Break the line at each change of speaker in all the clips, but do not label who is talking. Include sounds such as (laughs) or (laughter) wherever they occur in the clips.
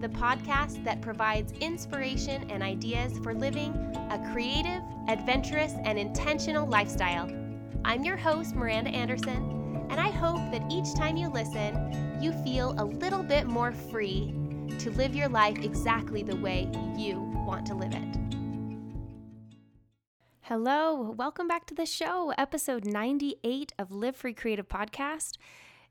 the podcast that provides inspiration and ideas for living a creative, adventurous, and intentional lifestyle. I'm your host, Miranda Anderson, and I hope that each time you listen, you feel a little bit more free to live your life exactly the way you want to live it. Hello, welcome back to the show, episode 98 of Live Free Creative Podcast.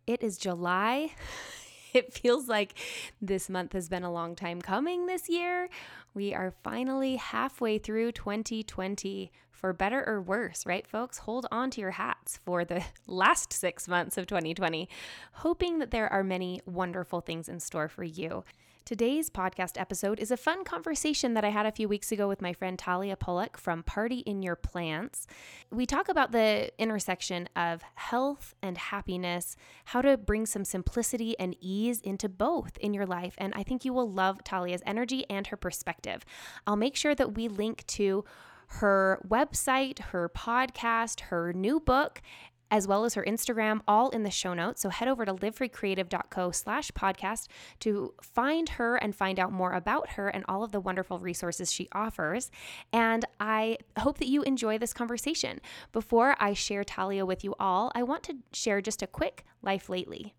It is July. (laughs) (laughs) it feels like this month has been a long time coming this year. We are finally halfway through 2020 for better or worse, right, folks? Hold on to your hats for the (laughs) last six months of 2020, hoping that there are many wonderful things in store for you. Today's podcast episode is a fun conversation that I had a few weeks ago with my friend Talia Pollock from Party in Your Plants. We talk about the intersection of health and happiness, how to bring some simplicity and ease into both in your life. And I think you will love Talia's energy and her perspective. I'll make sure that we link to her website, her podcast, her new book, as well as her Instagram, all in the show notes. So head over to livefreecreative.co slash podcast to find her and find out more about her and all of the wonderful resources she offers. And I hope that you enjoy this conversation. Before I share Talia with you all, I want to share just a quick life lately.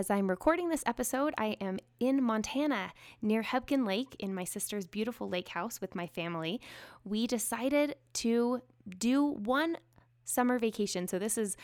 As I'm recording this episode, I am in Montana near Hebgen Lake in my sister's beautiful lake house with my family. We decided to do one summer vacation. So this is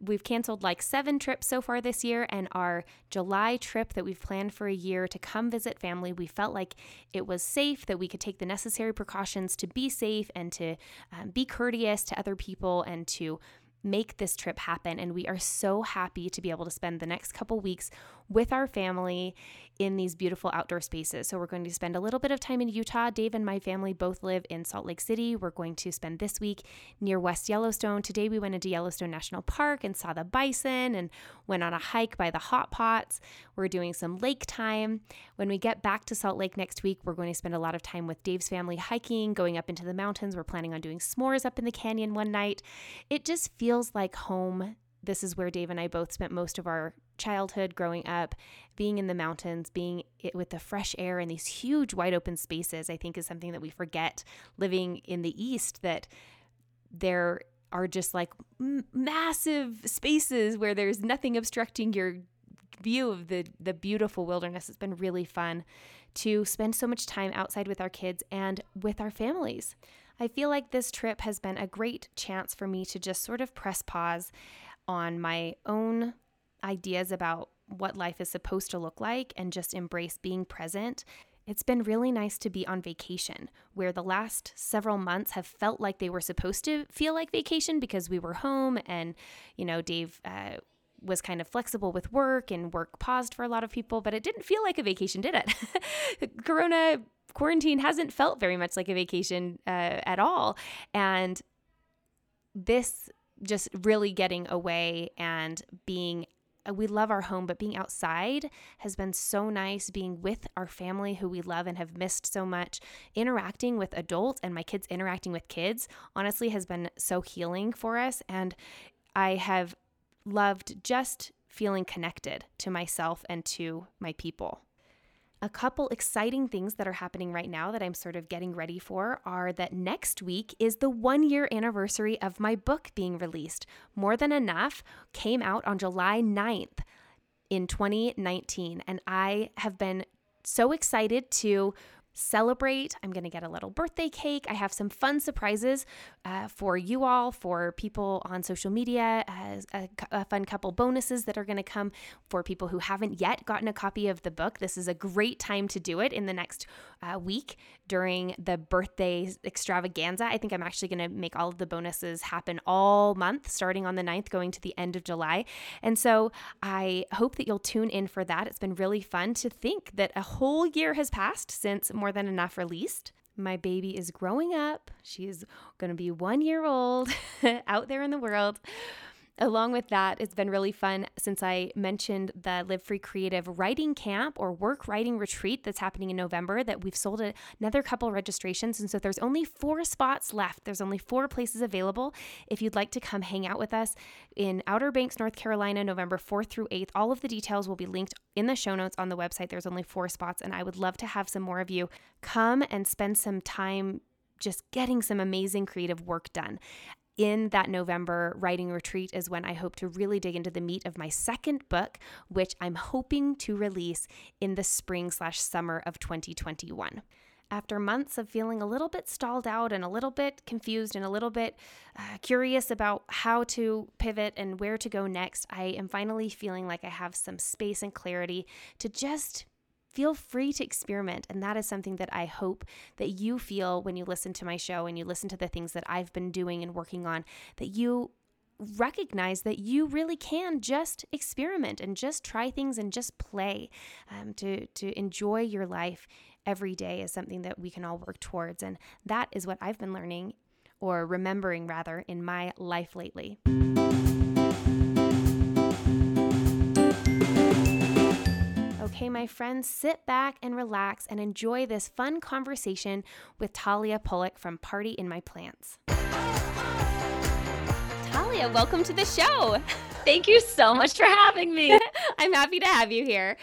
we've canceled like seven trips so far this year and our july trip that we've planned for a year to come visit family we felt like it was safe that we could take the necessary precautions to be safe and to um, be courteous to other people and to make this trip happen. And we are so happy to be able to spend the next couple weeks with our family in these beautiful outdoor spaces. So, we're going to spend a little bit of time in Utah. Dave and my family both live in Salt Lake City. We're going to spend this week near West Yellowstone. Today, we went into Yellowstone National Park and saw the bison and went on a hike by the hot pots. We're doing some lake time. When we get back to Salt Lake next week, we're going to spend a lot of time with Dave's family hiking, going up into the mountains. We're planning on doing s'mores up in the canyon one night. It just feels like home this is where Dave and I both spent most of our childhood growing up. Being in the mountains, being with the fresh air and these huge wide open spaces, I think is something that we forget living in the East that there are just like massive spaces where there's nothing obstructing your view of the the beautiful wilderness. It's been really fun to spend so much time outside with our kids and with our families. I feel like this trip has been a great chance for me to just sort of press pause on my own ideas about what life is supposed to look like and just embrace being present. It's been really nice to be on vacation, where the last several months have felt like they were supposed to feel like vacation because we were home and, you know, Dave uh, was kind of flexible with work and work paused for a lot of people, but it didn't feel like a vacation, did it? (laughs) Corona quarantine hasn't felt very much like a vacation uh, at all. And this just really getting away and being uh, we love our home, but being outside has been so nice. Being with our family who we love and have missed so much, interacting with adults and my kids interacting with kids, honestly, has been so healing for us. And I have loved just feeling connected to myself and to my people. A couple exciting things that are happening right now that I'm sort of getting ready for are that next week is the one year anniversary of my book being released. More Than Enough came out on July 9th in 2019, and I have been so excited to celebrate. I'm going to get a little birthday cake. I have some fun surprises uh, for you all, for people on social media, a, a fun couple bonuses that are going to come for people who haven't yet gotten a copy of the book. This is a great time to do it in the next uh, week during the birthday extravaganza. I think I'm actually going to make all of the bonuses happen all month, starting on the 9th, going to the end of July. And so I hope that you'll tune in for that. It's been really fun to think that a whole year has passed since More Than Enough released. My baby is growing up. She's going to be one year old (laughs) out there in the world. Along with that, it's been really fun since I mentioned the Live Free Creative Writing Camp or Work Writing Retreat that's happening in November that we've sold another couple registrations. And so there's only four spots left. There's only four places available. If you'd like to come hang out with us in Outer Banks, North Carolina, November 4th through 8th, all of the details will be linked in the show notes on the website. There's only four spots, and I would love to have some more of you come and spend some time just getting some amazing creative work done in that November writing retreat is when I hope to really dig into the meat of my second book, which I'm hoping to release in the spring slash summer of 2021. After months of feeling a little bit stalled out and a little bit confused and a little bit uh, curious about how to pivot and where to go next, I am finally feeling like I have some space and clarity to just feel free to experiment. And that is something that I hope that you feel when you listen to my show and you listen to the things that I've been doing and working on, that you recognize that you really can just experiment and just try things and just play um, to, to enjoy your life every day is something that we can all work towards. And that is what I've been learning or remembering rather in my life lately. Okay, my friends, sit back and relax and enjoy this fun conversation with Talia Pollock from Party in My Plants. Talia, welcome to the show. (laughs)
Thank you so much for having me. (laughs)
I'm happy to have you here.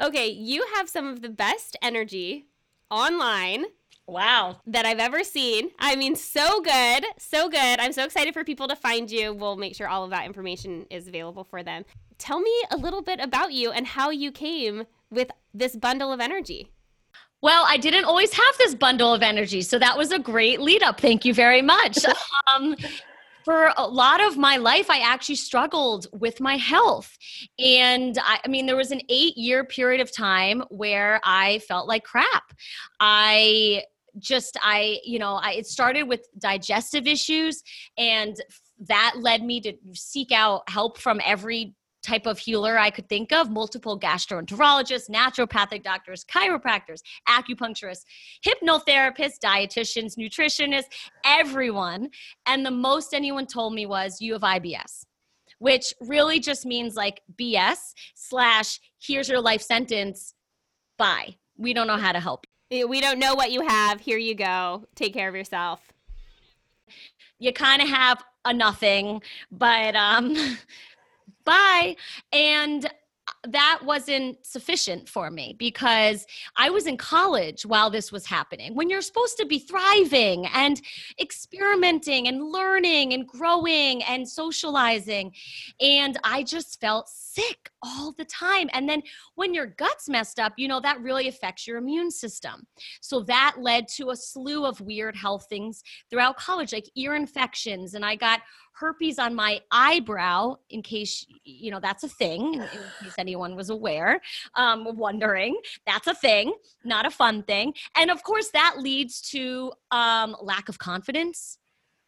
Okay, you have some of the best energy online
Wow.
That I've ever seen. I mean, so good. So good. I'm so excited for people to find you. We'll make sure all of that information is available for them. Tell me a little bit about you and how you came with this bundle of energy.
Well, I didn't always have this bundle of energy. So that was a great lead up. Thank you very much. (laughs) um, for a lot of my life, I actually struggled with my health. And I, I, mean, there was an eight year period of time where I felt like crap. I just i you know I, it started with digestive issues and that led me to seek out help from every type of healer I could think of multiple gastroenterologists, naturopathic doctors, chiropractors, acupuncturists, hypnotherapists, dietitians, nutritionists, everyone. And the most anyone told me was, You have IBS, which really just means like BS slash, here's your life sentence. Bye. We don't know how to help
we don't know what you have. Here you go. Take care of yourself.
You kind of have a nothing, but um (laughs) bye. And uh, that wasn't sufficient for me because I was in college while this was happening. When you're supposed to be thriving and experimenting and learning and growing and socializing. And I just felt sick all the time. And then when your gut's messed up, you know, that really affects your immune system. So that led to a slew of weird health things throughout college, like ear infections. And I got herpes on my eyebrow in case you know that's a thing in, case anyone was aware um, wondering. That's a thing not a fun thing. And of course that leads to um, lack of confidence.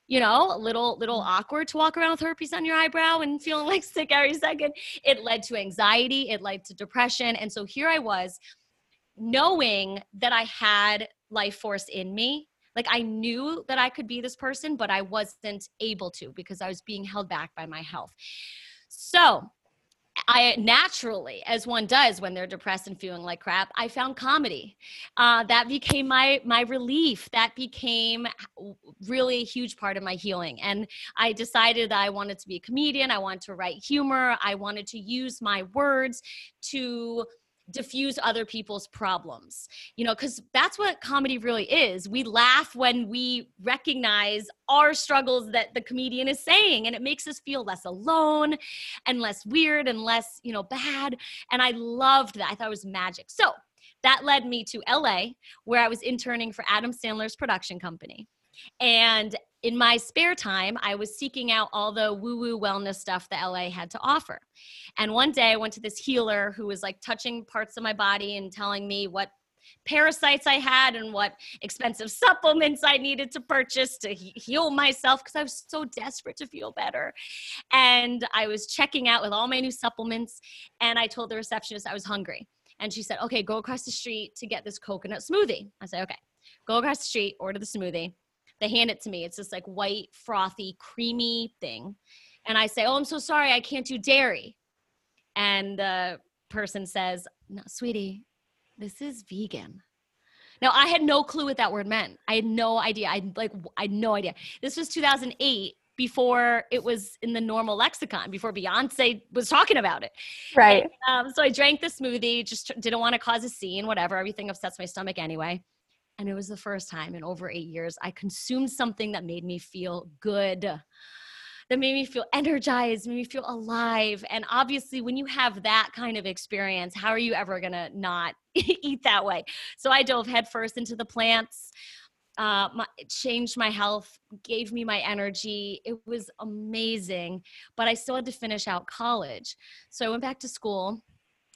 You know a little little mm. awkward to walk around with herpes on your eyebrow and feeling (laughs) like sick every second. It led to anxiety it led to depression. And so here i was knowing that i had life force in me like I knew that I could be this person, but I wasn't able to because I was being held back by my health. So I naturally, as one does when they're depressed and feeling like crap, I found comedy. Uh, that became my my relief. That became really a huge part of my healing. And I decided that I wanted to be a comedian. I wanted to write humor. I wanted to use my words to diffuse other people's problems you know because that's what comedy really is. We laugh when we recognize our struggles that the comedian is saying and it makes us feel less alone and less weird and less you know bad and i loved that. I thought it was magic. So that led me to la where i was interning for adam sandler's production company and in my spare time, I was seeking out all the woo woo wellness stuff that LA had to offer. And one day I went to this healer who was like touching parts of my body and telling me what parasites I had and what expensive supplements I needed to purchase to heal myself because I was so desperate to feel better. And I was checking out with all my new supplements. And I told the receptionist I was hungry. And she said, okay, go across the street to get this coconut smoothie. I said, okay, go across the street, order the smoothie they hand it to me. It's this like white, frothy, creamy thing. And I say, Oh, I'm so sorry, I can't do dairy. And the person says, No, sweetie, this is vegan. Now I had no clue what that word meant. I had no idea. I like I had no idea. This was 2008 before it was in the normal lexicon, before Beyonce was talking about it.
Right.
And, um, so I drank the smoothie, just didn't want to cause a scene, whatever. Everything upsets my stomach anyway. And it was the first time in over eight years I consumed something that made me feel good, that made me feel energized, made me feel alive. And obviously, when you have that kind of experience, how are you ever to not (laughs) eat that way? So I dove headfirst into the plants. Uh, my, changed my health, gave me my energy. It was amazing, but I still had to finish out college. So I went back to school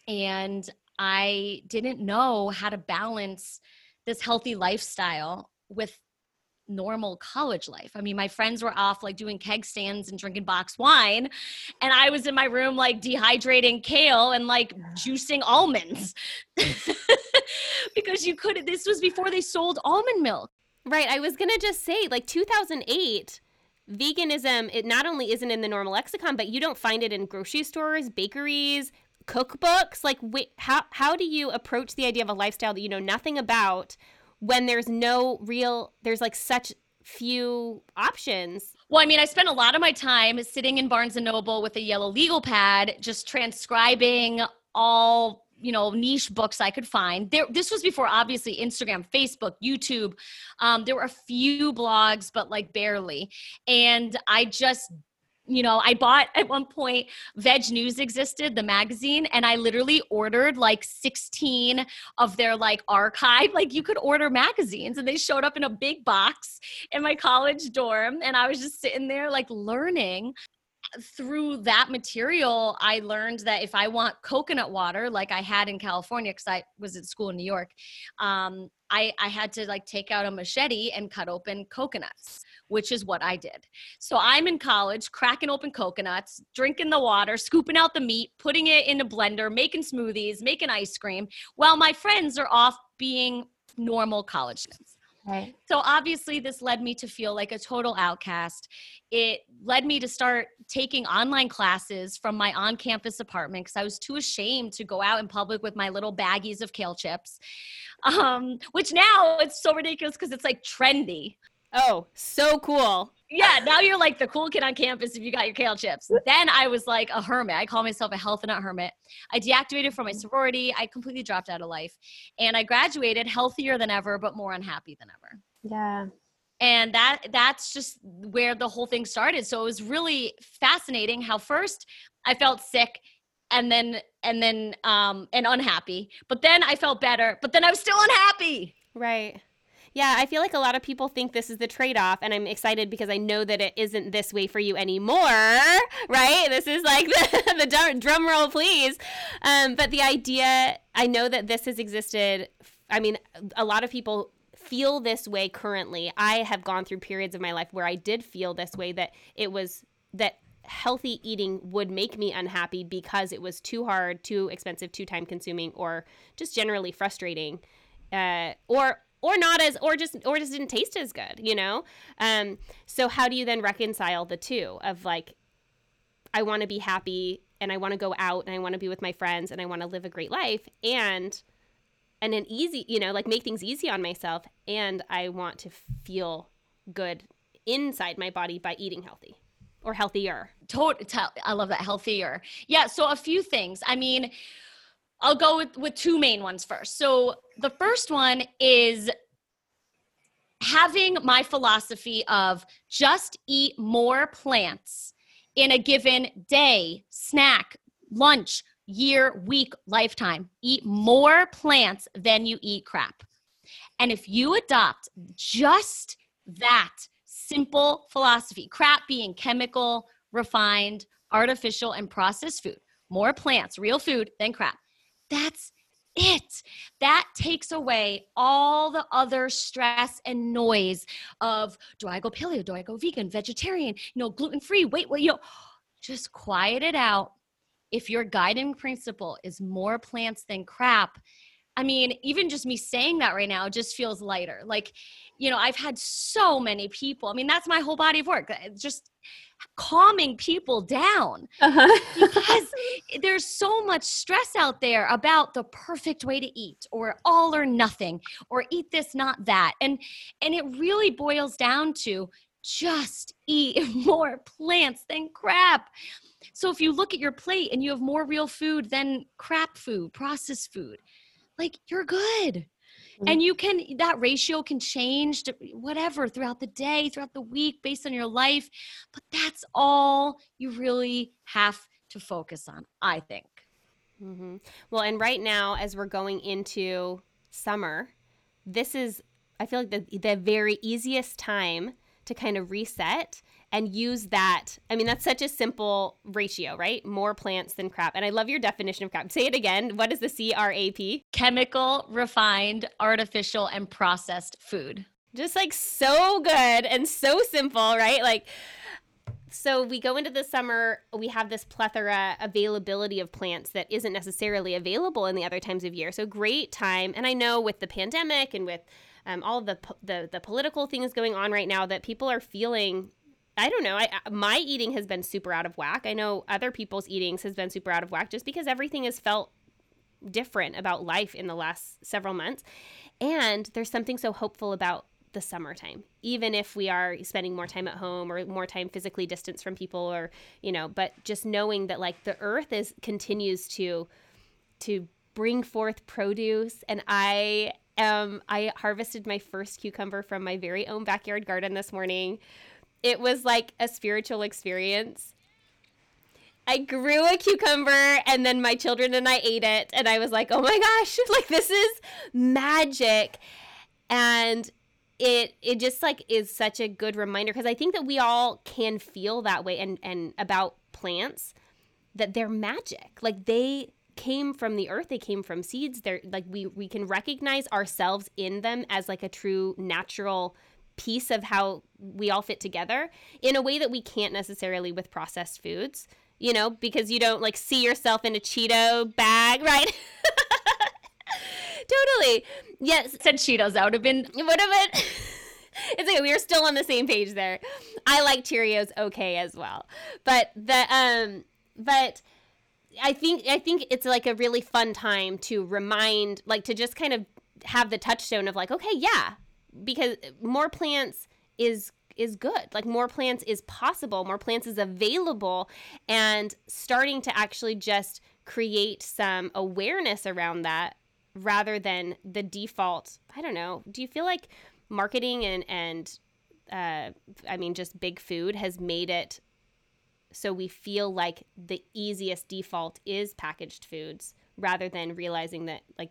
and I didn't know how to balance this healthy lifestyle with normal college life. I mean, my friends were off like doing keg stands and drinking box wine, and I was in my room like dehydrating kale and like juicing almonds (laughs) because you could. This was before they sold almond milk.
Right. I was gonna just say like 2008. Veganism, it not only isn't in the normal lexicon, but you don't find it in grocery stores, bakeries, cookbooks like wait, how how do you approach the idea of a lifestyle that you know nothing about when there's no real there's like such few options
well, I mean, I spent a lot of my time sitting in Barnes and Noble with a yellow legal pad, just transcribing all you know niche books I could find. There, this was before obviously Instagram, Facebook, YouTube. Um, there were a few blogs, but like barely. And I just you know, I bought at one point Veg News existed, the magazine, and I literally ordered like 16 of their like archive. Like you could order magazines and they showed up in a big box in my college dorm. And I was just sitting there like learning through that material, I learned that if I want coconut water, like I had in California, because I was at school in New York, um, I, I had to like take out a machete and cut open coconuts which is what I did. So I'm in college, cracking open coconuts, drinking the water, scooping out the meat, putting it in a blender, making smoothies, making ice cream, while my friends are off being normal college students.
Right.
So obviously, this led me to feel like a total outcast. It led me to start taking online classes from my on campus apartment because I was too ashamed to go out in public with my little baggies of kale chips, um, which now it's so ridiculous because it's like trendy.
Oh, so cool.
Yeah, now you're like the cool kid on campus if you got your kale chips. Then I was like a hermit. I call myself a health and nut hermit. I deactivated from my sorority. I completely dropped out of life. And I graduated healthier than ever, but more unhappy than ever.
Yeah.
And that that's just where the whole thing started. So it was really fascinating how first I felt sick and then and then um and unhappy. But then I felt better, but then I was still unhappy.
Right. Yeah, I feel like a lot of people think this is the trade off, and I'm excited because I know that it isn't this way for you anymore, (laughs) right? This is like (laughs) the, the drum, drum roll, please. Um, but the idea, I know that this has existed. I mean, a lot of people feel this way currently. I have gone through periods of my life where I did feel this way that it was that healthy eating would make me unhappy because it was too hard, too expensive, too time consuming, or just generally frustrating. Uh, or or not as or just or just didn't taste as good you know? Um so how do you then reconcile the two of like i want to be happy and i want to go out and i want to be with my friends and i want to live a great life and and an easy you know like make things easy on myself and i want to feel good inside my body by eating healthy or healthier.
Total i love that healthier. Yeah so a few things. I mean I'll go with, with two main ones first. So the first one is having my philosophy of just eat more plants in a given day, snack, lunch, year, week, lifetime. Eat more plants than you eat crap. And if you adopt just that simple philosophy, crap being chemical, refined, artificial, and processed food, more plants, real food than crap, that's it. That takes away all the other stress and noise of do I go paleo? Do I go vegan, vegetarian, you know, gluten free? Wait, wait, you know, just quiet it out. If your guiding principle is more plants than crap, I mean, even just me saying that right now just feels lighter. Like, you know, I've had so many people. I mean, that's my whole body of work. Uh, just calming people down uh-huh. because (laughs) there's so much stress out there about the perfect way to eat or all or nothing or eat this not that. And and it really boils down to just eat (laughs) more plants than crap. So if you look at your plate and you have more real food than crap food processed food like you're good Mm-hmm. And you can, that ratio can change to whatever throughout the day, throughout the week, based on your life. But that's all you really have to focus on, I think.
Mm-hmm. Well, and right now, as we're going into summer, this is, I feel like the, the very easiest time to kind of reset and use that. I mean, that's such a simple ratio, right? More plants than crap. And I love your definition of crap. Say it again. What is the C R A P?
Chemical, refined, artificial, and processed food.
Just like so good and so simple, right? Like, so we go into the summer, we have this plethora availability of plants that isn't necessarily available in the other times of year. So great time. And I know with the pandemic and with um, all the, the the political things going on right now that people are feeling I don't know. I my eating has been super out of whack. I know other people's eatings has been super out of whack just because everything has felt different about life in the last several months. And there's something so hopeful about the summertime, even if we are spending more time at home or more time physically distanced from people or, you know, but just knowing that like the earth is continues to to bring forth produce and I um I harvested my first cucumber from my very own backyard garden this morning it was like a spiritual experience. I grew a cucumber and then my children and I ate it and I was like, "Oh my gosh, (laughs) like this is magic." And it it just like is such a good reminder because I think that we all can feel that way and and about plants that they're magic. Like they came from the earth, they came from seeds. They're like we we can recognize ourselves in them as like a true natural piece of how we all fit together in a way that we can't necessarily with processed foods, you know, because you don't like see yourself in a Cheeto bag, (laughs) right? totally. Yes.
Said Cheetos. That would have been.
Would have been. (laughs) it's okay. We are still on the same page there. I like Cheerios okay as well, but the um, but I think I think it's like a really fun time to remind, like to just kind of have the touchstone of like, okay, yeah, because more plants is is good. Like more plants is possible, more plants is available and starting to actually just create some awareness around that rather than the default. I don't know. Do you feel like marketing and and uh, I mean just big food has made it so we feel like the easiest default is packaged foods rather than realizing that like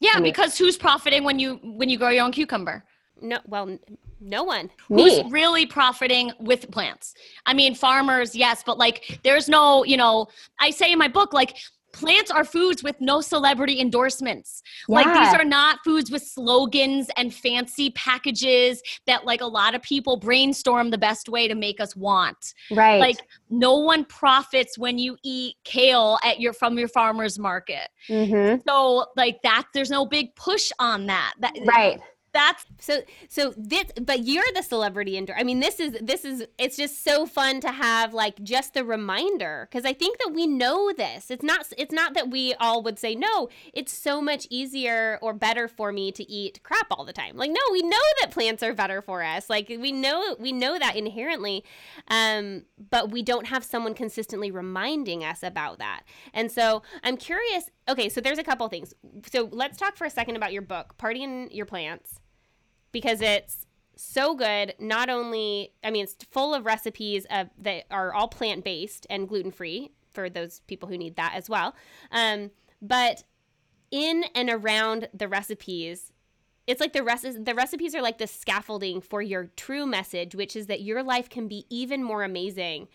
yeah, I mean, because who's profiting when you when you grow your own cucumber?
No, well, no one.
Me. Who's really profiting with plants? I mean, farmers, yes, but like, there's no, you know, I say in my book, like, plants are foods with no celebrity endorsements. Yeah. Like these are not foods with slogans and fancy packages that like a lot of people brainstorm the best way to make us want.
Right.
Like no one profits when you eat kale at your from your farmer's market. Mm-hmm. So like that there's no big push on that. that
right
that's so so this but you're the celebrity endor i mean this is this is it's just so fun to have like just the reminder because i think that we know this. It's not it's not that we all would say no it's so much easier or better for me to eat crap all the time. Like no we know that plants are better for us. Like we know we know that inherently um but we don't have someone consistently reminding us about that. And so i'm curious okay, so there's a couple things. So let's talk for a second about your book, Party Your Plants, because it's so good. Not only, I mean, it's full of recipes of, that are all plant based and gluten free for those people who need that as well. Um, but in and around the recipes, it's like the rest the recipes are like the scaffolding for your true message, which is that your life can be even more amazing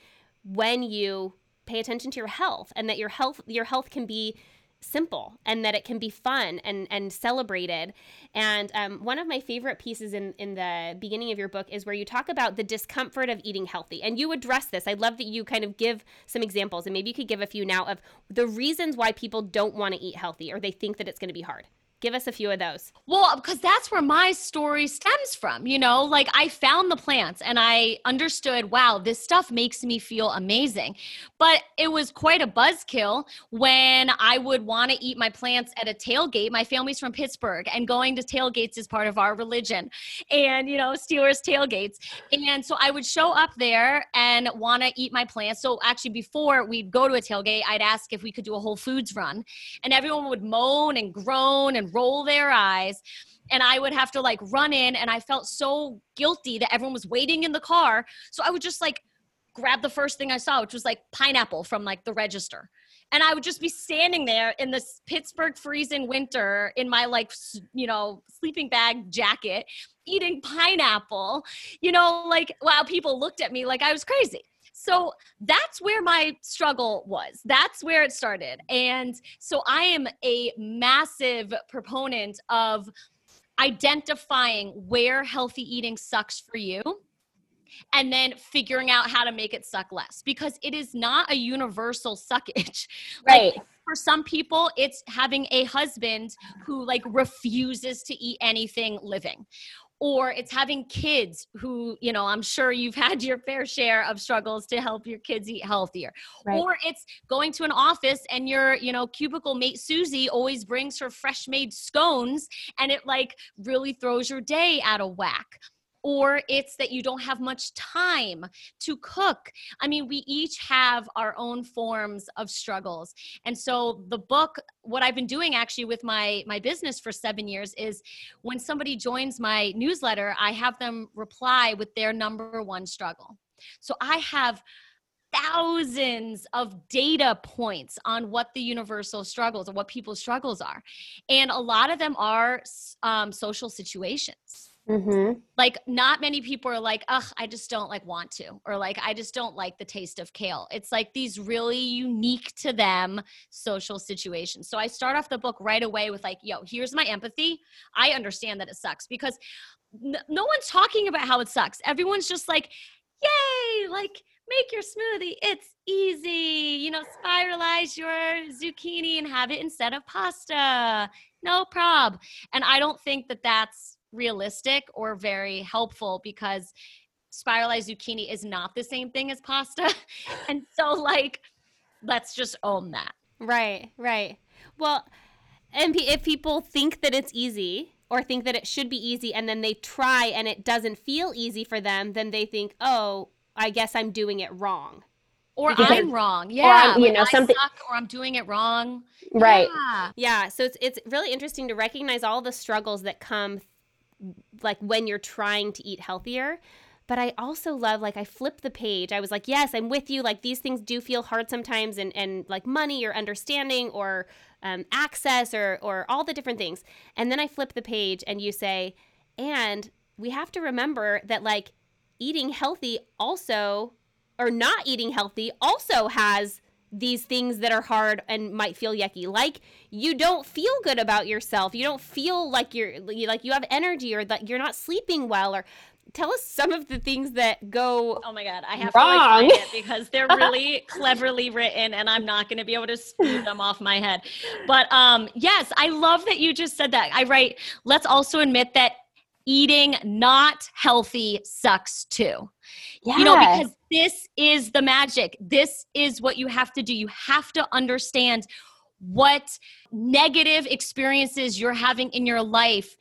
when you pay attention to your health and that your health your health can be simple and that it can be fun and and celebrated. And um, one of my favorite pieces in in the beginning of your book is where you talk about the discomfort of eating healthy. And you address this. I love that you kind of give some examples and maybe you could give a few now of the reasons why people don't want to eat healthy or they think that it's going to be hard Give us a few of those.
Well, because that's where my story stems from. You know, like I found the plants and I understood, wow, this stuff makes me feel amazing. But it was quite a buzzkill when I would want to eat my plants at a tailgate. My family's from Pittsburgh and going to tailgates is part of our religion. And, you know, Steelers tailgates. And so I would show up there and want to eat my plants. So actually, before we'd go to a tailgate, I'd ask if we could do a Whole Foods run. And everyone would moan and groan and roll their eyes and I would have to like run in and I felt so guilty that everyone was waiting in the car. So I would just like grab the first thing I saw, which was like pineapple from like the register. And I would just be standing there in this Pittsburgh freezing winter in my like, you know, sleeping bag jacket, eating pineapple, you know, like while people looked at me like I was crazy. So that's where my struggle was. That's where it started. And so I am a massive proponent of identifying where healthy eating sucks for you and then figuring out how to make it suck less because it is not a universal suckage. (laughs)
Right.
Like, for some people it's having a husband who like refuses to eat anything living or it's having kids who you know i'm sure you've had your fair share of struggles to help your kids eat healthier right. or it's going to an office and your you know cubicle mate susie always brings her fresh made scones and it like really throws your day out of whack or it's that you don't have much time to cook. I mean, we each have our own forms of struggles. And so the book what I've been doing actually with my my business for 7 years is when somebody joins my newsletter, I have them reply with their number one struggle. So I have thousands of data points on what the universal struggles or what people's struggles are and a lot of them are um, social situations Mm-hmm. Like, not many people are like, ugh, I just don't like want to, or like, I just don't like the taste of kale. It's like these really unique to them social situations. So I start off the book right away with, like, yo, here's my empathy. I understand that it sucks because n- no one's talking about how it sucks. Everyone's just like, yay, like, make your smoothie. It's easy. You know, spiralize your zucchini and have it instead of pasta. No prob. And I don't think that that's realistic or very helpful because spiralized zucchini is not the same thing as pasta. (laughs) and so, like, let's just own that.
Right, right. Well, and if people think that it's easy or think that it should be easy and then they try and it doesn't feel easy for them, then they think, oh, I guess I'm doing it wrong.
Or because, I'm wrong. Yeah. Or you know, something. or I'm doing it wrong.
Right. Yeah. yeah. So it's, it's really interesting to recognize all the struggles that come like when you're trying to eat healthier but I also love like I flipped the page. I was like, yes, I'm with you. Like these things do feel hard sometimes, and and like money or understanding or um, access or or all the different things. And then I flip the page, and you say, and we have to remember that like eating healthy also or not eating healthy also has these things that are hard and might feel yucky. Like you don't feel good about yourself. You don't feel like you're like you have energy or that you're not sleeping well or tell us some of the things that go
oh my god i have wrong. to like it (laughs) because they're really cleverly written and i'm not going to be able to spew them off my head. But um yes i love that you just said that. I write let's also admit that eating not healthy sucks too. Yeah. You know, because this is the magic. This is what you have to do. You have to understand what negative experiences you're having in your life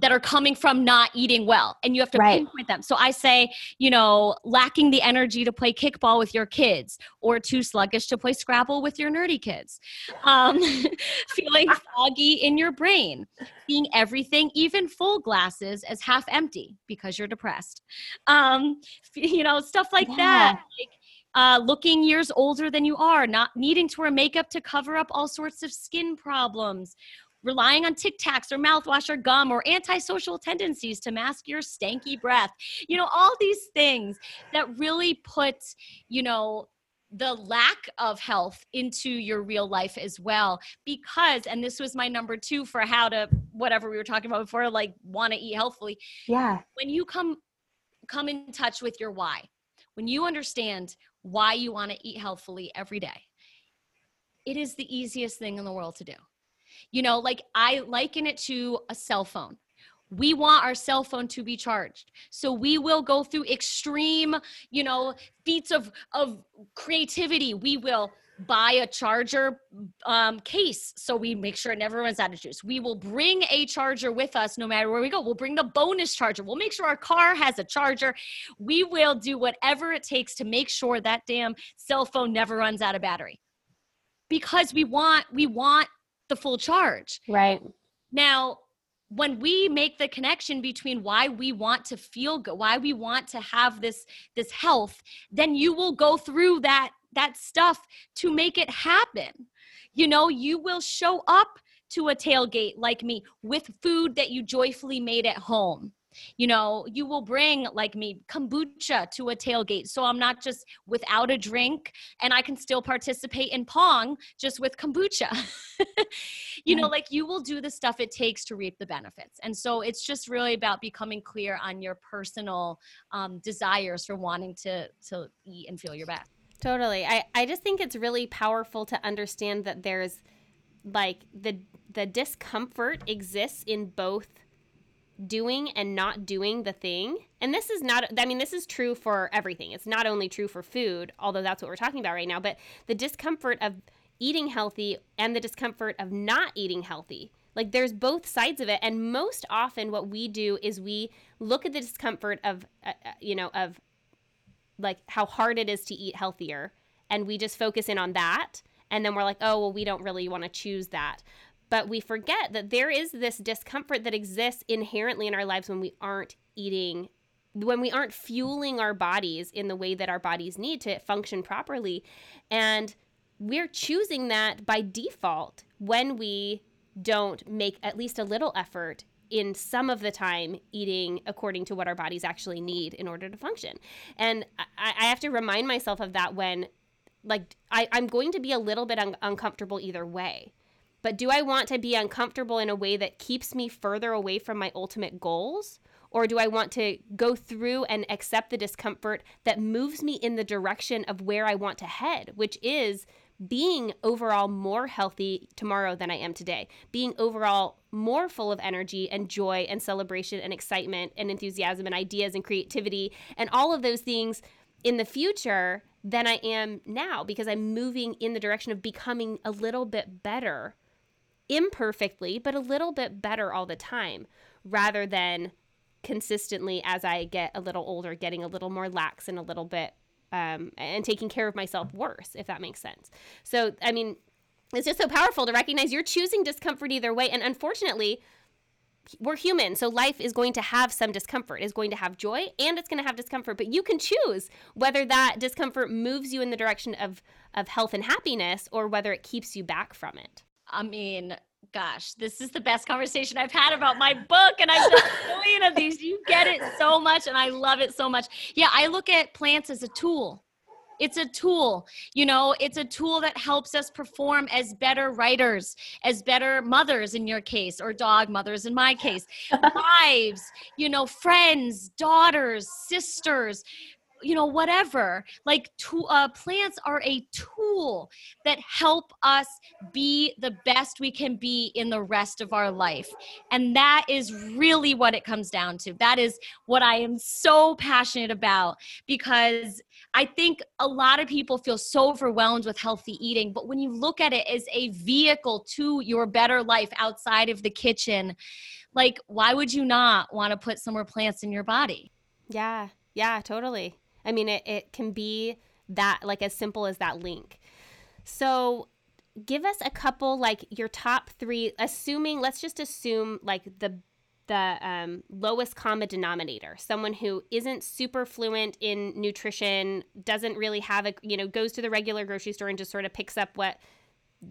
that are coming from not eating well and you have to
Right.
pinpoint them. So i say you know lacking the energy to play kickball with your kids or too sluggish to play scrabble with your nerdy kids. Um, (laughs) feeling foggy in your brain seeing everything even full glasses as half empty because you're depressed. Um, (laughs) you know stuff like that like uh, looking years older than you are, not needing to wear makeup to cover up all sorts of skin problems, relying on Tic Tacs or mouthwash or gum or antisocial tendencies to mask your stanky breath. You know, all these things that really put, you know, the lack of health into your real life as well because and this was my number 2 for how to whatever we were talking about before like want to eat healthfully
Yeah.
when you come come in touch with your why when you understand why you want to eat healthfully every day it is the easiest thing in the world to do you know like i liken it to a cell phone we want our cell phone to be charged so we will go through extreme you know feats of of creativity we will buy a charger um, case so we make sure it never runs out of juice. We will bring a charger with us no matter where we go. We'll bring the bonus charger. We'll make sure our car has a charger. We will do whatever it takes to make sure that damn cell phone never runs out of battery because we want we want the full charge.
Right.
Now, when we make the connection between why we want to feel good, why we want to have this this health, then you will go through that that stuff to make it happen. You know, you will show up to a tailgate like me with food that you joyfully made at home. You know, you will bring like me kombucha to a tailgate. So I'm not just without a drink and I can still participate in Pong just with kombucha. (laughs) you know, like you will do the stuff it takes to reap the benefits. And so it's just really about becoming clear on your personal um, desires for wanting to to eat and feel your best.
Totally. I, I just think it's really powerful to understand that there's like the the discomfort exists in both doing and not doing the thing. And this is not I mean this is true for everything. It's not only true for food, although that's what we're talking about right now, but the discomfort of eating healthy and the discomfort of not eating healthy. Like there's both sides of it and most often what we do is we look at the discomfort of uh, uh, you know of like how hard it is to eat healthier and we just focus in on that and then we're like oh well we don't really want to choose that but we forget that there is this discomfort that exists inherently in our lives when we aren't eating when we aren't fueling our bodies in the way that our bodies need to function properly and we're choosing that by default when we don't make at least a little effort in some of the time eating according to what our bodies actually need in order to function. And I, I have to remind myself of that when, like, I, I'm going to be a little bit un- uncomfortable either way. But do I want to be uncomfortable in a way that keeps me further away from my ultimate goals? Or do I want to go through and accept the discomfort that moves me in the direction of where I want to head, which is being overall more healthy tomorrow than I am today, being overall more full of energy and joy and celebration and excitement and enthusiasm and ideas and creativity and all of those things in the future than I am now because I'm moving in the direction of becoming a little bit better, imperfectly, but a little bit better all the time rather than consistently as I get a little older, getting a little more lax and a little bit um, and taking care of myself worse, if that makes sense. So, I mean, it's just so powerful to recognize you're choosing discomfort either way. And unfortunately, we're human. So life is going to have some discomfort, is going to have joy and it's going to have discomfort. But you can choose whether that discomfort moves you in the direction of, of health and happiness or whether it keeps you back from it.
I mean, gosh, this is the best conversation I've had about my book, and I've done a million of these. You get it so much, and I love it so much. Yeah, I look at plants as a tool. It's a tool, you know, it's a tool that helps us perform as better writers, as better mothers in your case, or dog mothers in my case, (laughs) wives, you know, friends, daughters, sisters, you know whatever like to, uh, plants are a tool that help us be the best we can be in the rest of our life. And that is really what it comes down to. That is what i am so passionate about because i think a lot of people feel so overwhelmed with healthy eating but when you look at it as a vehicle to your better life outside of the kitchen like why would you not want to put some more plants in your body?
Yeah yeah totally I mean, it, it can be that, like, as simple as that link. So, give us a couple, like, your top three, assuming, let's just assume, like, the the um, lowest common denominator someone who isn't super fluent in nutrition doesn't really have a you know goes to the regular grocery store and just sort of picks up what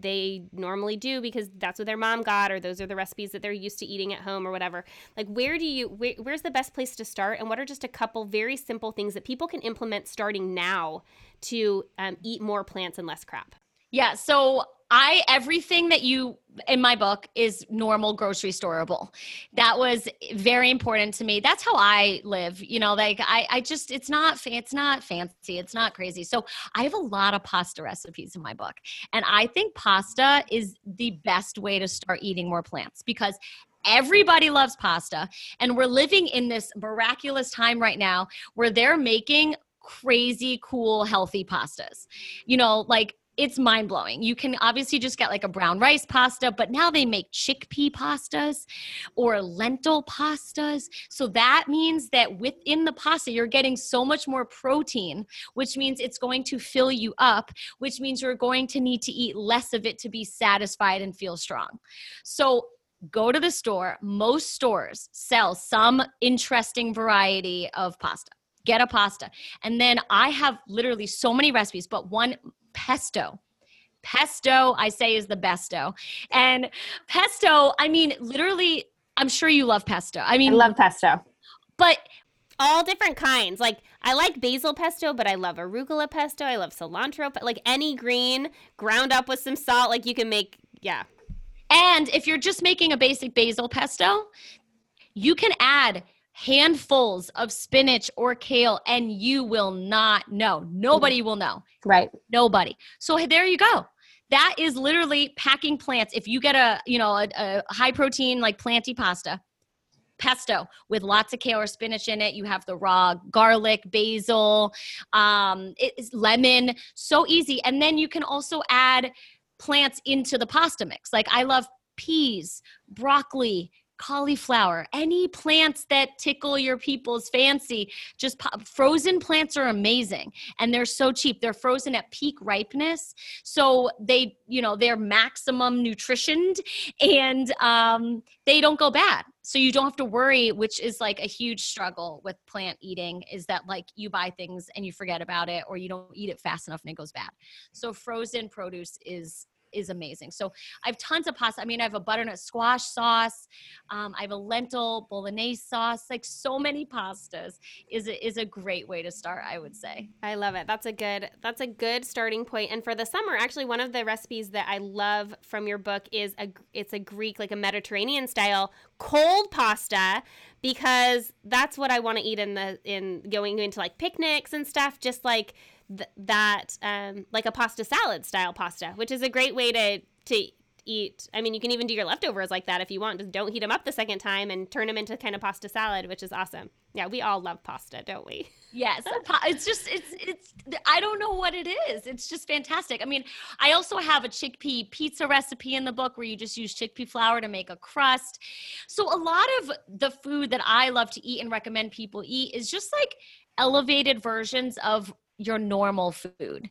they normally do because that's what their mom got or those are the recipes that they're used to eating at home or whatever. Like where do you where, where's the best place to start and what are just a couple very simple things that people can implement starting now to um, eat more plants and less crap
yeah so I everything that you in my book is normal grocery storeable. That was very important to me. That's how I live. You know, like I, I just it's not it's not fancy. It's not crazy. So I have a lot of pasta recipes in my book, and I think pasta is the best way to start eating more plants because everybody loves pasta and we're living in this miraculous time right now where they're making crazy cool healthy pastas you know like it's mind blowing. You can obviously just get like a brown rice pasta, but now they make chickpea pastas or lentil pastas. So that means that within the pasta, you're getting so much more protein, which means it's going to fill you up, which means you're going to need to eat less of it to be satisfied and feel strong. So go to the store. Most stores sell some interesting variety of pasta get a pasta. And then I have literally so many recipes, but one pesto. Pesto, I say, is the besto. And pesto, I mean, literally, I'm sure you love pesto. I mean,
I love pesto.
But
all different kinds. Like I like basil pesto, but I love arugula pesto. I love cilantro, like any green ground up with some salt. Like you can make, yeah.
And if you're just making a basic basil pesto, you can add handfuls of spinach or kale and you will not know. Nobody will know.
Right.
Nobody. So there you go. That is literally packing plants. If you get a, you know, a, a high protein like planty pasta, pesto with lots of kale or spinach in it. You have the raw garlic, basil, um, it's lemon, so easy. And then you can also add plants into the pasta mix. Like I love peas, broccoli, cauliflower, any plants that tickle your people's fancy. Just pop. frozen plants are amazing and they're so cheap. They're frozen at peak ripeness. So they, you know, they're maximum nutritioned and um, they don't go bad. So you don't have to worry, which is like a huge struggle with plant eating, is that like you buy things and you forget about it or you don't eat it fast enough and it goes bad. So frozen produce is is amazing. So I have tons of pasta. I mean, I have a butternut squash sauce. Um, I have a lentil bolognese sauce. Like so many pastas is a, is a great way to start. I would say.
I love it. That's a good that's a good starting point. And for the summer, actually, one of the recipes that I love from your book is a it's a Greek like a Mediterranean style cold pasta because that's what I want to eat in the in going into like picnics and stuff. Just like th- that um, like a pasta salad style pasta, which is a great way to to eat. I mean, you can even do your leftovers like that if you want. Just don't heat them up the second time and turn them into kind of pasta salad, which is awesome. Yeah, we all love pasta, don't we? (laughs)
Yes, it's just it's it's I don't know what it is. It's just fantastic. I mean, I also have a chickpea pizza recipe in the book where you just use chickpea flour to make a crust. So a lot of the food that I love to eat and recommend people eat is just like elevated versions of your normal food.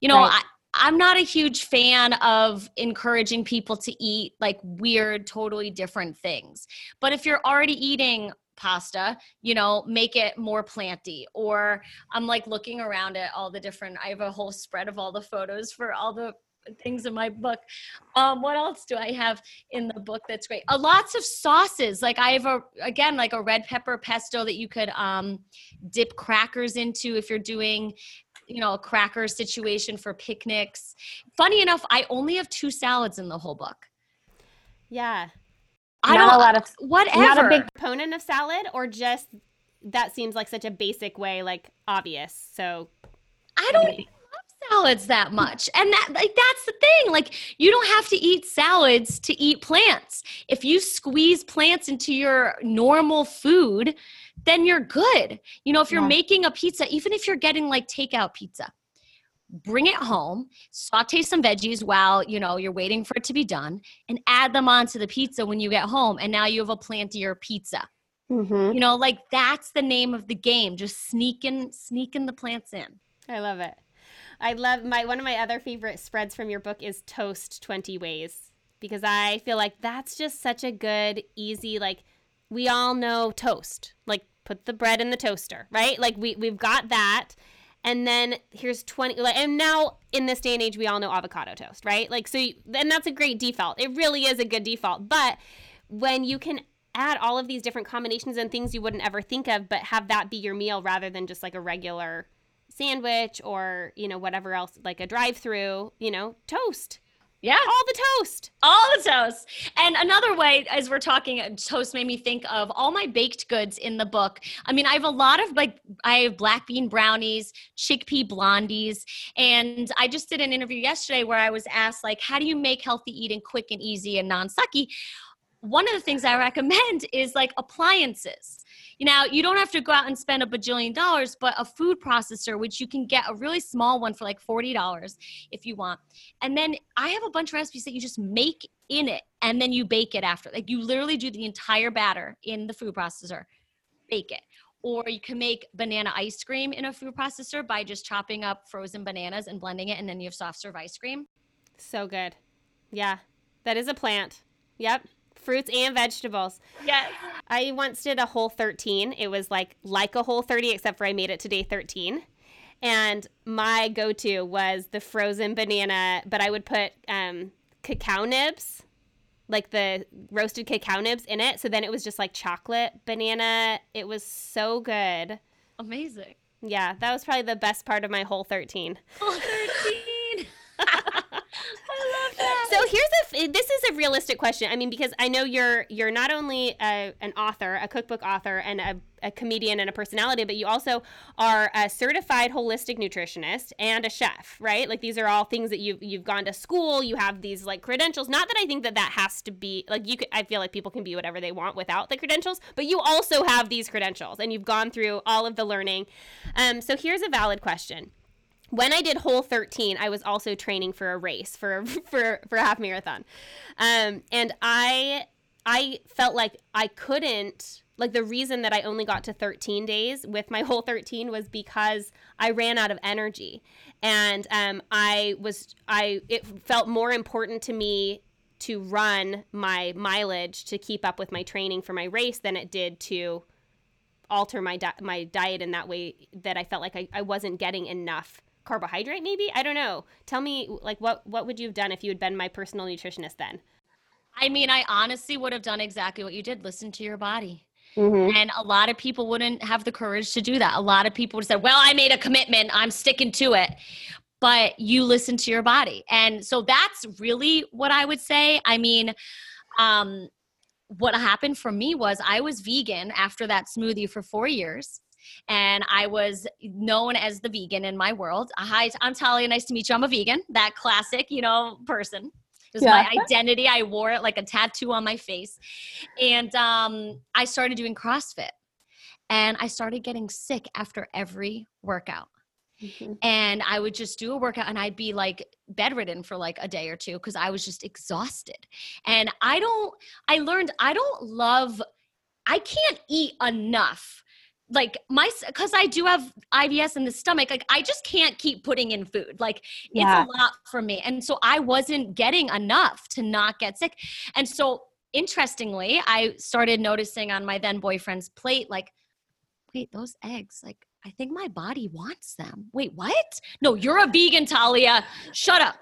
You know, right. I I'm not a huge fan of encouraging people to eat like weird, totally different things. But if you're already eating pasta, you know, make it more planty. Or I'm like looking around at all the different, I have a whole spread of all the photos for all the things in my book. Um, what else do I have in the book that's great? Uh, lots of sauces. Like I have a again like a red pepper pesto that you could um, dip crackers into if you're doing you know a cracker situation for picnics. Funny enough, I only have two salads in the whole book.
Yeah.
I not don't, a lot of
whatever.
Not a big proponent of salad or just that seems like such a basic way, like obvious. So
I don't salads that much. And that like that's the thing. Like you don't have to eat salads to eat plants. If you squeeze plants into your normal food, then you're good. You know, if you're
Yeah.
making a pizza, even if you're getting like takeout pizza, bring it home, saute some veggies while, you know, you're waiting for it to be done and add them onto the pizza when you get home and now you have a plantier pizza.
Mhm.
You know, like that's the name of the game. Just sneaking sneaking the plants in.
I love it. I love my one of my other favorite spreads from your book is toast 20 ways because I feel like that's just such a good easy like we all know toast. Like put the bread in the toaster, right? Like we we've got that. And then here's 20 like and now in this day and age we all know avocado toast, right? Like so and that's a great default. It really is a good default. But when you can add all of these different combinations and things you wouldn't ever think of but have that be your meal rather than just like a regular sandwich or you know whatever else like a drive through you know toast
Yeah.
all the toast
All the toast. And another way, as we're talking, toast made me think of all my baked goods in the book. I mean, I have a lot of like, I have black bean brownies, chickpea blondies. And I just did an interview yesterday where I was asked, like, how do you make healthy eating quick and easy and non sucky? One of the things I recommend (laughs) is like appliances. You know, you don't have to go out and spend a bajillion dollars, but a food processor, which you can get a really small one for like $40 if you want. And then I have a bunch of recipes that you just make in it and then you bake it after. Like you literally do the entire batter in the food processor, bake it. Or you can make banana ice cream in a food processor by just chopping up frozen bananas and blending it, and then you have soft serve ice cream.
so good yeah that is a plant yep fruits and vegetables
Yes.
I once did a whole 13 it was like like a whole 30 except for i made it to day 13 and my go-to was the frozen banana but i would put um, cacao nibs like the roasted cacao nibs in it so then it was just like chocolate banana it was so good
Amazing.
Yeah, that was probably the best part of my whole 13.
Oh, 13. I love that.
So here's a this is a realistic question. I mean, because I know you're you're not only a, an author, a cookbook author, and a, a comedian and a personality, but you also are a certified holistic nutritionist and a chef, right? Like these are all things that you've you've gone to school. You have these like credentials. Not that I think that that has to be like you. Could, I feel like people can be whatever they want without the credentials, but you also have these credentials, and you've gone through all of the learning. Um, so here's a valid question when I did Whole 13, I was also training for a race for (laughs) for for a half marathon, um, and I I felt like I couldn't like the reason that I only got to 13 days with my (laughs) Whole 13 was because I ran out of energy, and um, I was I it felt more important to me to run my mileage to keep up with my training for my race than it did to alter my di- my diet in that way that I felt like I, I wasn't getting enough carbohydrate maybe i don't know tell me like what what would you have done if you had been my personal nutritionist then
I mean, I honestly would have done exactly what you did listen to your body.
Mhm.
And a lot of people wouldn't have the courage to do that. A lot of people would say, Well, I made a commitment, I'm sticking to it. But you listen to your body. And so that's really what I would say. I mean, um, what happened for me was I was vegan after that smoothie for four years. And I was known as the vegan in my world. Hi, I'm Talia. Nice to meet you. I'm a vegan, that classic, you know, person. It was my identity. I wore it like a tattoo on my face. And um, I started doing CrossFit. And I started getting sick after every workout.
Mhm.
And I would just do a workout and I'd be like bedridden for like a day or two because I was just exhausted. And I don't, I learned I don't love, I can't eat enough. Like my, because I do have IBS in the stomach, like I just can't keep putting in food. Like
Yeah.
it's a lot for me. And so I wasn't getting enough to not get sick. And so interestingly, I started noticing on my then boyfriend's plate, like, wait, those eggs, like, I think my body wants them. Wait, what? No, you're a vegan, Talia. Shut up.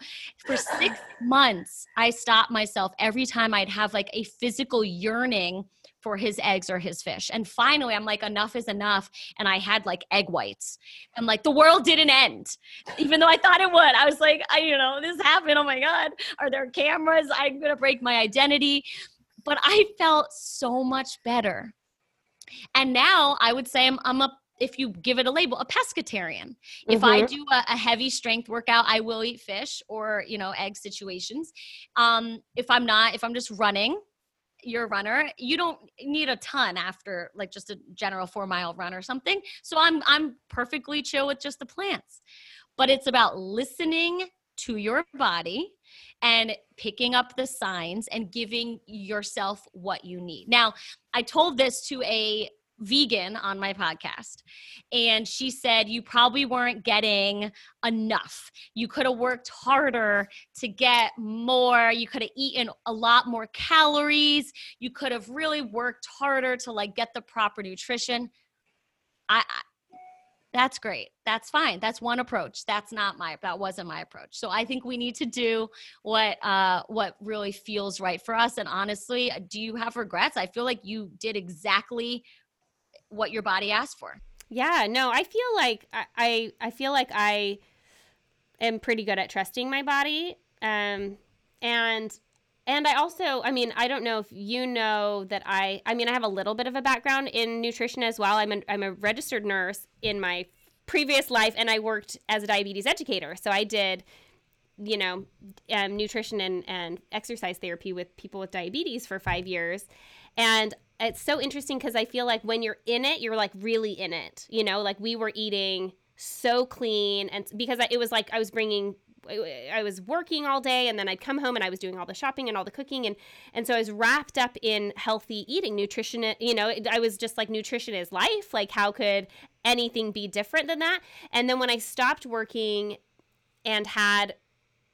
For six (laughs) months, I stopped myself every time I'd have like a physical yearning for his eggs or his fish. And finally, I'm like, enough is enough. And I had like egg whites. And like, the world didn't end, even though I thought it would. I was like, I, you know, this happened. Oh my God. Are there cameras? I'm going to break my identity. But I felt so much better And now I would say I'm, I'm a if you give it a label, a pescatarian. Mm-hmm. If I mm-hmm. do a, a, heavy strength workout, I will eat fish or, you know, egg situations. Um, if I'm not, if I'm just running, you're a runner, you don't need a ton after like just a general four mile run or something. So I'm I'm perfectly chill with just the plants. But it's about listening to your body and picking up the signs and giving yourself what you need. Now, I told this to a vegan on my podcast. And she said you probably weren't getting enough. You could have worked harder to get more. You could have eaten a lot more calories. You could have really worked harder to like get the proper nutrition. I, I that's great. That's fine. That's one approach. That's not my that wasn't my approach. So i think we need to do what uh what really feels right for us. And honestly do you have regrets? I feel like you did exactly what your body asked for.
Yeah, no, I feel like I, I, I feel like I am pretty good at trusting my body. Um, and and I also, I mean, I don't know if you know that I, I mean, I have a little bit of a background in nutrition as well. I'm a, I'm a registered nurse in my previous life, and I worked as a diabetes educator. So I did, you know, um, nutrition and, and exercise therapy with people with diabetes for five years. And it's so interesting because I feel like when you're in it, you're like really in it. You know, like we were eating so clean, and because I, it was like I was bringing I was working all day and then I'd come home and I was doing all the shopping and all the cooking and and so I was wrapped up in healthy eating nutrition you know? I was just like nutrition is life. Like how could anything be different than that? And then when I stopped working and had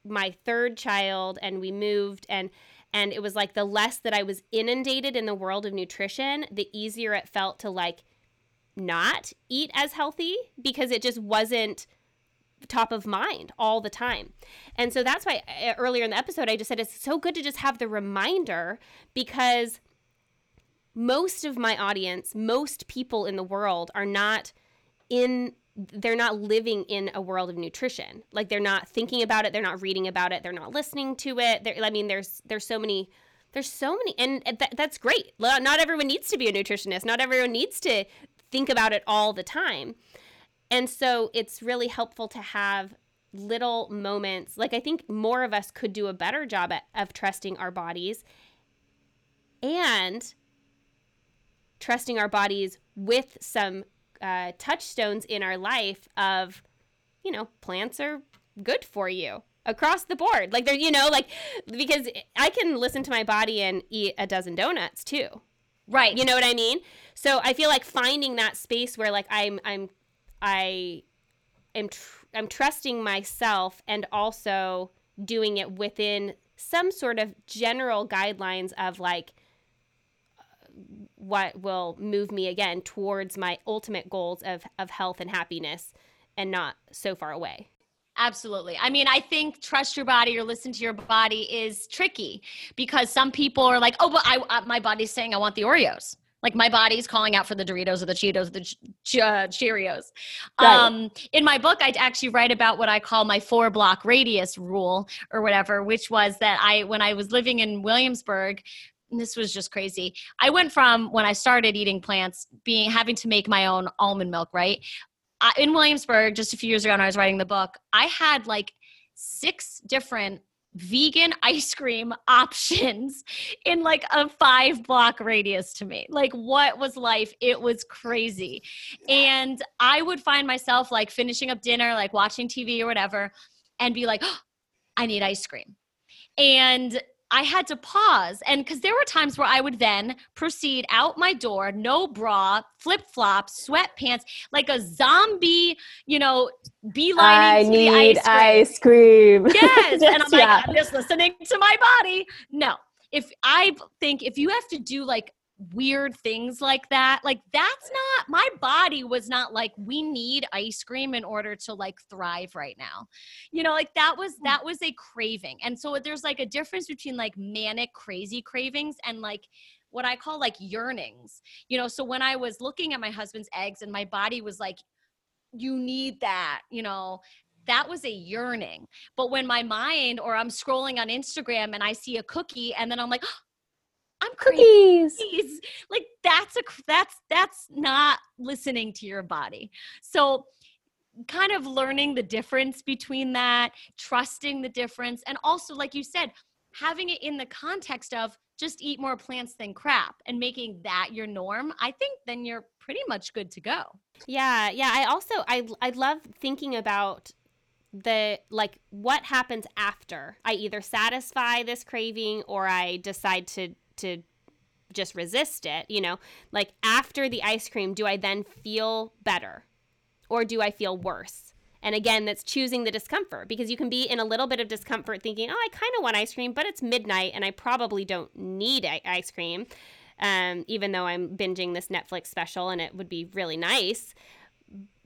my third child and we moved and and it was like the less that I was inundated in the world of nutrition, the easier it felt to like not eat as healthy because it just wasn't top of mind all the time. And so that's why uh, earlier in the episode I just said it's so good to just have the reminder because most of my audience, most people in the world are not in they're not living in a world of nutrition. Like they're not thinking about it, they're not reading about it, they're not listening to it. They're, I mean, there's there's so many there's so many and th- that's great. Not everyone needs to be a nutritionist. Not everyone needs to think about it all the time. And so it's really helpful to have little moments. Like I think more of us could do a better job at, of trusting our bodies and trusting our bodies with some uh, touchstones in our life of, you know, plants are good for you across the board. Like they're, you know, like because I can listen to my body and eat a dozen donuts too.
Right.
You know what I mean? So I feel like finding that space where like I'm I'm I am tr- I'm trusting myself and also doing it within some sort of general guidelines of like what will move me again towards my ultimate goals of of health and happiness and not so far away.
Absolutely. I mean, I think trust your body or listen to your body is tricky because some people are like, "Oh, but I, uh, my body's saying I want the Oreos." Like my body's calling out for the Doritos or the Cheetos, or the ch- uh, Cheerios. Right. Um, in my book, I actually write about what I call my four block radius rule or whatever, which was that I, when I was living in Williamsburg, this was just crazy. I went from when I started eating plants, being having to make my own almond milk, right? I, in Williamsburg, just a few years ago, when I was writing the book, I had like six different vegan (laughs) ice cream options in like a five block radius to me. Like, what was life? It was crazy. And I would find myself like finishing up dinner, like watching TV or whatever, and be like, oh, (gasps) I need ice cream. And I had to pause. And because there were times where I would then proceed out my door, no bra, flip flops, sweatpants, like a zombie, you know, beelining I to need the ice cream.
Ice cream. (laughs)
Yes. and I'm like, yeah. I'm just listening to my body. No. If I think if you have to do like weird things like that like that's not my body was not like we need ice cream in order to like thrive right now. You know like that was hmm. that was a craving and so there's like a difference between like manic crazy cravings and like what i call like yearnings you know so when i was looking at my husband's eggs and my body was like you need that you know that was a yearning but when my mind or i'm scrolling on instagram and i see a cookie and then i'm like oh, I'm cookies. cookies. Like that's a that's that's not listening to your body. So kind of learning the difference between that, trusting the difference, and also, like you said, having it in the context of just eat more plants than crap and making that your norm, I think then you're pretty much good to go.
Yeah, yeah. I also I I love thinking about the like what happens after I either satisfy this craving or I decide to to just resist it, you know? Like after the ice cream, do I then feel better? or do I feel worse? And again, that's choosing the discomfort because you can be in a little bit of discomfort thinking, oh, I kind of want ice cream, but it's midnight and I probably don't need ice cream, um, even though I'm binging this Netflix special and it would be really nice.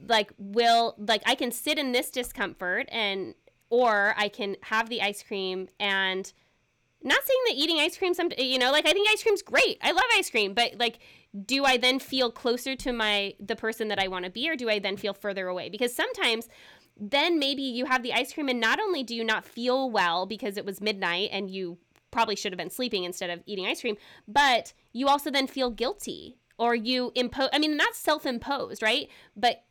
Like, will, like, I can sit in this discomfort and, or I can have the ice cream and, not saying that eating ice cream some you know like i think ice cream's great i love ice cream but like do I then feel closer to my the person that I want to be or do I then feel further away? Because sometimes then maybe you have the ice cream and not only do you not feel well because it was midnight and you probably should have been sleeping instead of eating ice cream, but you also then feel guilty or you impose I mean that's self-imposed, right? But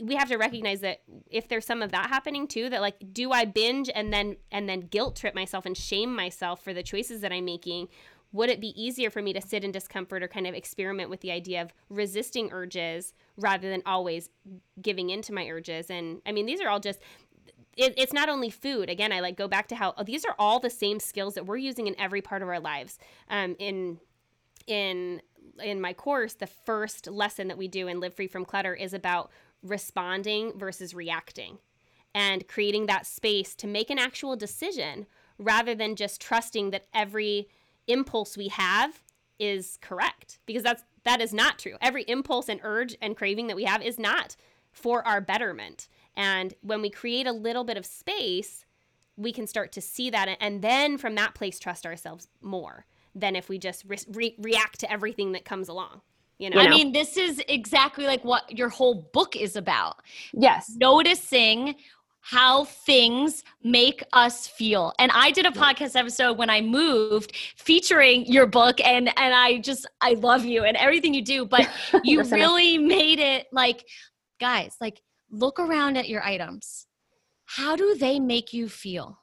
we have to recognize that if there's some of that happening too that like do I binge and then and then guilt trip myself and shame myself for the choices that I'm making? Would it be easier for me to sit in discomfort or kind of experiment with the idea of resisting urges rather than always giving in to my urges? And i mean these are all just it, it's not only food. Again i like go back to how oh, these are all the same skills that we're using in every part of our lives. Um, in in in my course the first lesson that we do in live free from clutter is about responding versus reacting and creating that space to make an actual decision rather than just trusting that every impulse we have is correct because that's that is not true. Every impulse and urge and craving that we have is not for our betterment. And when we create a little bit of space, we can start to see that and then from that place trust ourselves more than if we just re- react to everything that comes along. You know?
I mean, this is exactly like what your whole book is about.
Yes.
Noticing how things make us feel. And I did a podcast episode when I moved featuring your book and and I just I love you and everything you do, but (laughs) you really made it like guys, like look around at your items. How do they make you feel?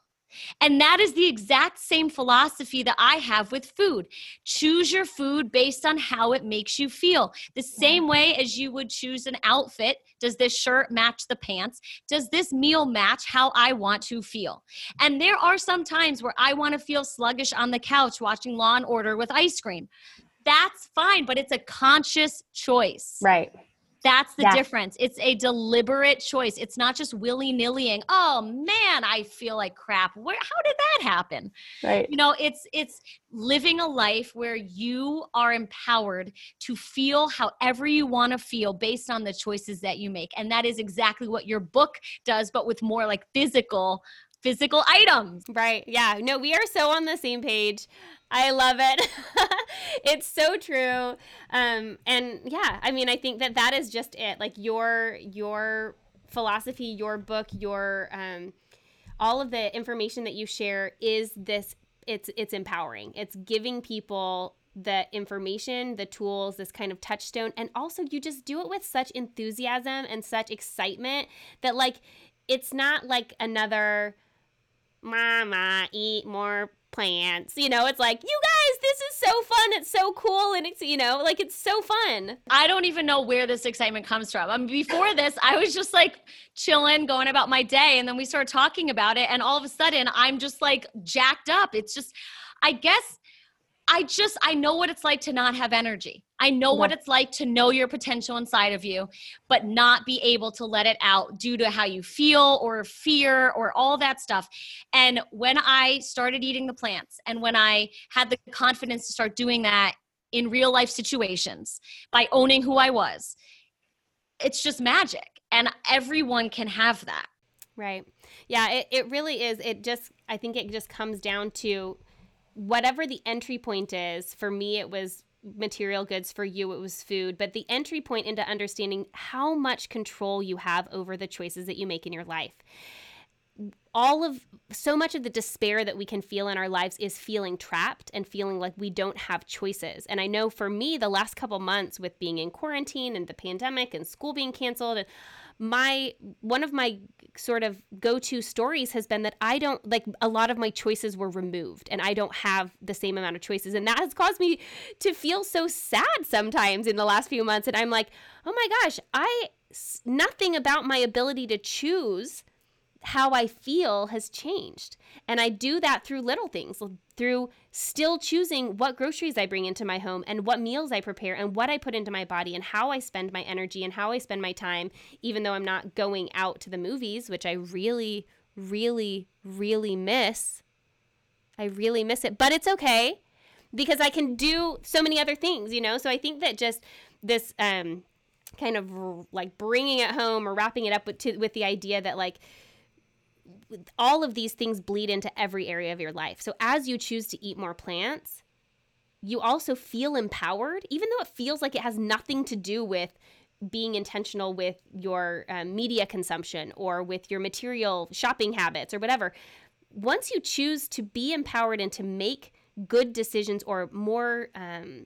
And that is the exact same philosophy that I have with food. Choose your food based on how it makes you feel. The same way as you would choose an outfit. Does this shirt match the pants? Does this meal match how I want to feel? And there are some times where I want to feel sluggish on the couch watching Law and Order with ice cream. That's fine, but it's a conscious choice.
Right.
That's the difference. It's a deliberate choice. It's not just willy nillying. Oh man, I feel like crap. Where? How did that happen?
Right.
You know, it's it's living a life where you are empowered to feel however you want to feel based on the choices that you make, and that is exactly what your book does, but with more like physical physical items.
Right. Yeah. No, we are so on the same page. I love it. (laughs) it's so true. Um, and yeah, I mean, I think that that is just it. Like your your philosophy, your book, your um, all of the information that you share is this. It's it's empowering. It's giving people the information, the tools, this kind of touchstone, and also you just do it with such enthusiasm and such excitement that like it's not like another mama eat more plants. You know, it's like, you guys, this is so fun. It's so cool. And it's, you know, like it's so fun.
I don't even know where this excitement comes from. I mean, before this, I was just like chilling, going about my day. And then we started talking about it. And all of a sudden, I'm just like jacked up. It's just, I guess I just I know what it's like to not have energy. I know yeah. what it's like to know your potential inside of you, but not be able to let it out due to how you feel or fear or all that stuff. And when I started eating the plants and when I had the confidence to start doing that in real life situations by owning who I was, it's just magic. And everyone can have that.
Right. Yeah, it, it really is. It just, I think it just comes down to whatever the entry point is, for me, it was material goods for you it was food but the entry point into understanding how much control you have over the choices that you make in your life all of so much of the despair that we can feel in our lives is feeling trapped and feeling like we don't have choices. And I know for me, the last couple months with being in quarantine and the pandemic and school being canceled, and my one of my sort of go-to stories has been that I don't like a lot of my choices were removed and I don't have the same amount of choices. And that has caused me to feel so sad sometimes in the last few months. And I'm like, "Oh my gosh, I nothing about my ability to choose how I feel has changed. And I do that through little things, through still choosing what groceries I bring into my home and what meals I prepare and what I put into my body and how I spend my energy and how I spend my time, even though I'm not going out to the movies, which I really, really, really miss. I really miss it, but it's okay because I can do so many other things, you know? So I think that just this, um, kind of like bringing it home or wrapping it up with, to, with the idea that like all of these things bleed into every area of your life. So as you choose to eat more plants, you also feel empowered, even though it feels like it has nothing to do with being intentional with your uh, media consumption or with your material shopping habits or whatever. Once you choose to be empowered and to make good decisions or more um,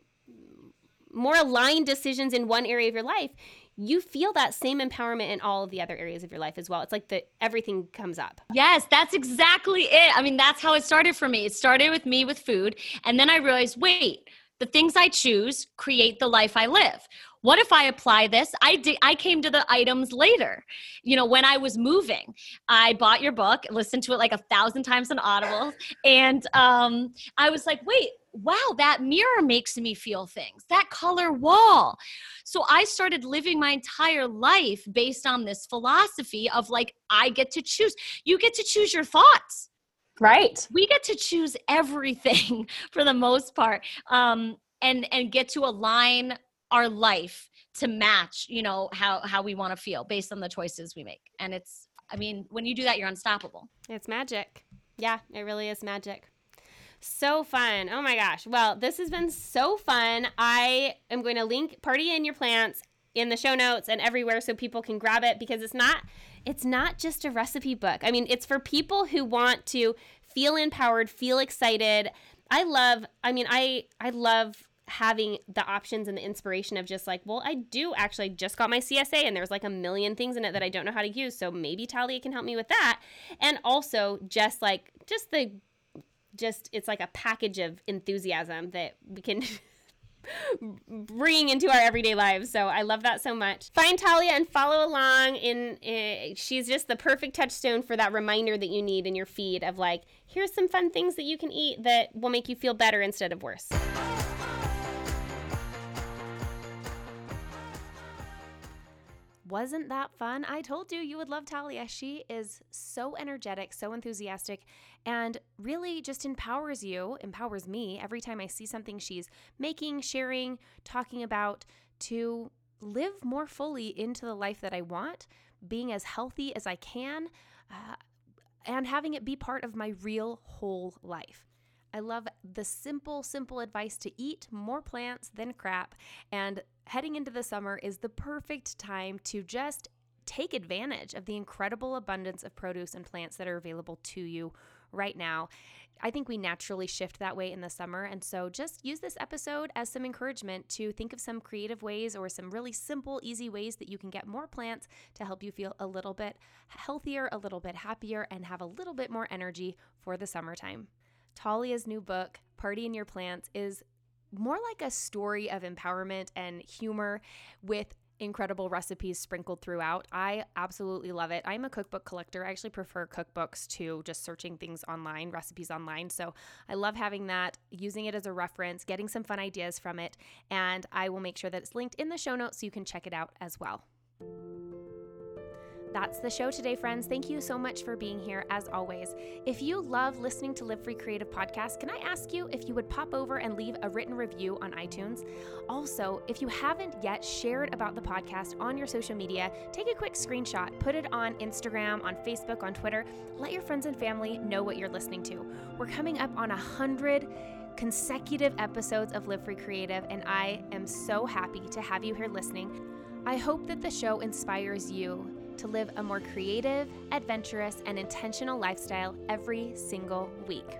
more aligned decisions in one area of your life, you feel that same empowerment in all of the other areas of your life as well. It's like the everything comes up.
Yes, that's exactly it. I mean, that's how it started for me. It started with me with food, and then I realized, wait, the things I choose create the life I live. What if I apply this? I did, I came to the items later. You know, when I was moving, I bought your book, listened to it like a thousand times on Audible, and um, I was like, wait, wow, that mirror makes me feel things, that color wall. So I started living my entire life based on this philosophy of like, I get to choose. You get to choose your thoughts.
Right.
We get to choose everything (laughs) for the most part. Um, and and get to align our life to match, you know, how how we want to feel based on the choices we make. And it's I mean, when you do that, you're unstoppable.
It's magic. Yeah, it really is magic. So fun. Oh my gosh. Well, this has been so fun. I am going to link Party in Your Plants in the show notes and everywhere so people can grab it because it's not it's not just a recipe book. I mean, it's for people who want to feel empowered, feel excited. I love I mean, I I love having the options and the inspiration of just like, well, I do actually just got my CSA and there's like a million things in it that I don't know how to use. So maybe Talia can help me with that. And also just like just the just it's like a package of enthusiasm that we can (laughs) bring into our everyday lives. So I love that so much. Find Talia and follow along. In uh, she's just the perfect touchstone for that reminder that you need in your feed of like, here's some fun things that you can eat that will make you feel better instead of worse.
Wasn't that fun? I told you you would love Talia. She is so energetic, so enthusiastic, and really just empowers you, empowers me every time I see something she's making, sharing, talking about to live more fully into the life that I want, being as healthy as I can, uh, and having it be part of my real whole life. I love the simple, simple advice to eat more plants than crap. And heading into the summer is the perfect time to just take advantage of the incredible abundance of produce and plants that are available to you right now. I think we naturally shift that way in the summer. And so just use this episode as some encouragement to think of some creative ways or some really simple, easy ways that you can get more plants to help you feel a little bit healthier, a little bit happier, and have a little bit more energy for the summertime. Talia's new book, Party in Your Plants, is more like a story of empowerment and humor with incredible recipes sprinkled throughout. I absolutely love it. I'm a cookbook collector. I actually prefer cookbooks to just searching things online, recipes online. So I love having that, using it as a reference, getting some fun ideas from it, and I will make sure that it's linked in the show notes so you can check it out as well. That's the show today, friends. Thank you so much for being here, as always. If you love listening to Live Free Creative Podcast, can I ask you if you would pop over and leave a written review on iTunes? Also, if you haven't yet shared about the podcast on your social media, take a quick screenshot, put it on Instagram, on Facebook, on Twitter. Let your friends and family know what you're listening to. We're coming up on a hundred consecutive episodes of Live Free Creative, and I am so happy to have you here listening. I hope that the show inspires you to live a more creative, adventurous, and intentional lifestyle every single week.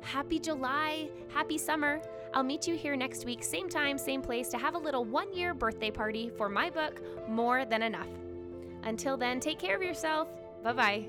Happy July! Happy summer! I'll meet you here next week, same time, same place, to have a little one year birthday party for my book, More Than Enough. Until then, take care of yourself. Bye bye.